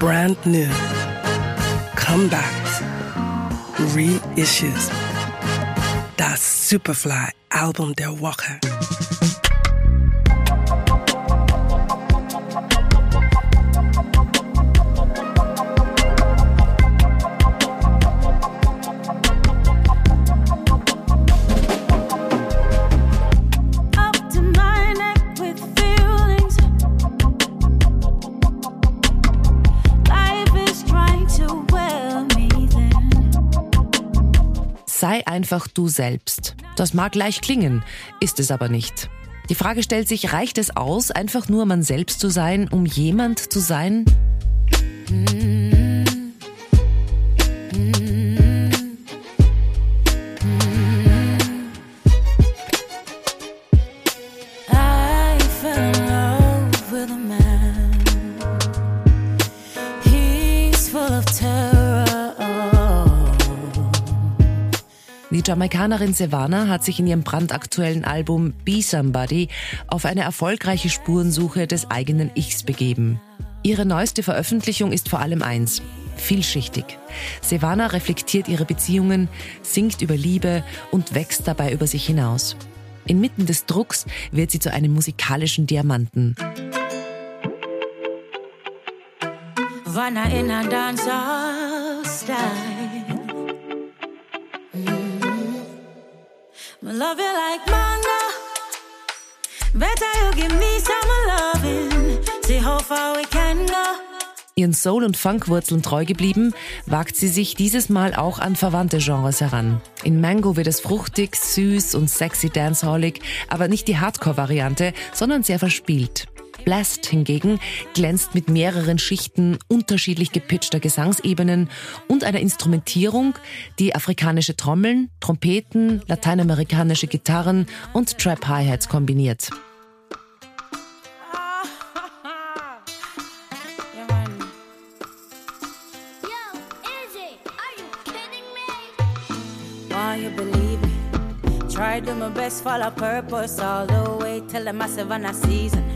brand new, comebacks, reissues. That Superfly album, Der Walker. Sei einfach du selbst. Das mag leicht klingen, ist es aber nicht. Die Frage stellt sich, reicht es aus, einfach nur man selbst zu sein, um jemand zu sein? Die Jamaikanerin Savannah hat sich in ihrem brandaktuellen Album Be Somebody auf eine erfolgreiche Spurensuche des eigenen Ichs begeben. Ihre neueste Veröffentlichung ist vor allem eins, vielschichtig. Savannah reflektiert ihre Beziehungen, singt über Liebe und wächst dabei über sich hinaus. Inmitten des Drucks wird sie zu einem musikalischen Diamanten. Wanna in a dancehall style. Love you like manga. Better you give me some loving. See how far we can go. Ihren Soul- und Funkwurzeln treu geblieben, wagt sie sich dieses Mal auch an verwandte Genres heran. In Mango wird es fruchtig, süß und sexy dancehallig, aber nicht die Hardcore-Variante, sondern sehr verspielt. Blast hingegen glänzt mit mehreren Schichten unterschiedlich gepitchter Gesangsebenen und einer Instrumentierung, die afrikanische Trommeln, Trompeten, lateinamerikanische Gitarren und Trap Hi-Hats kombiniert. Tried to my best, follow purpose all the way till the massive on a season.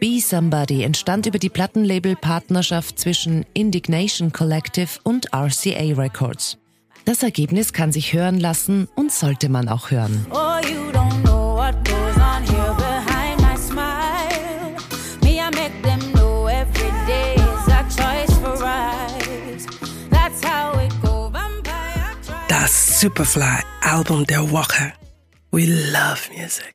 Be Somebody entstand über die Plattenlabel-Partnerschaft zwischen Indignation Collective und RCA Records. Das Ergebnis kann sich hören lassen und sollte man auch hören. Oh, das Superfly Album der Woche. We love music.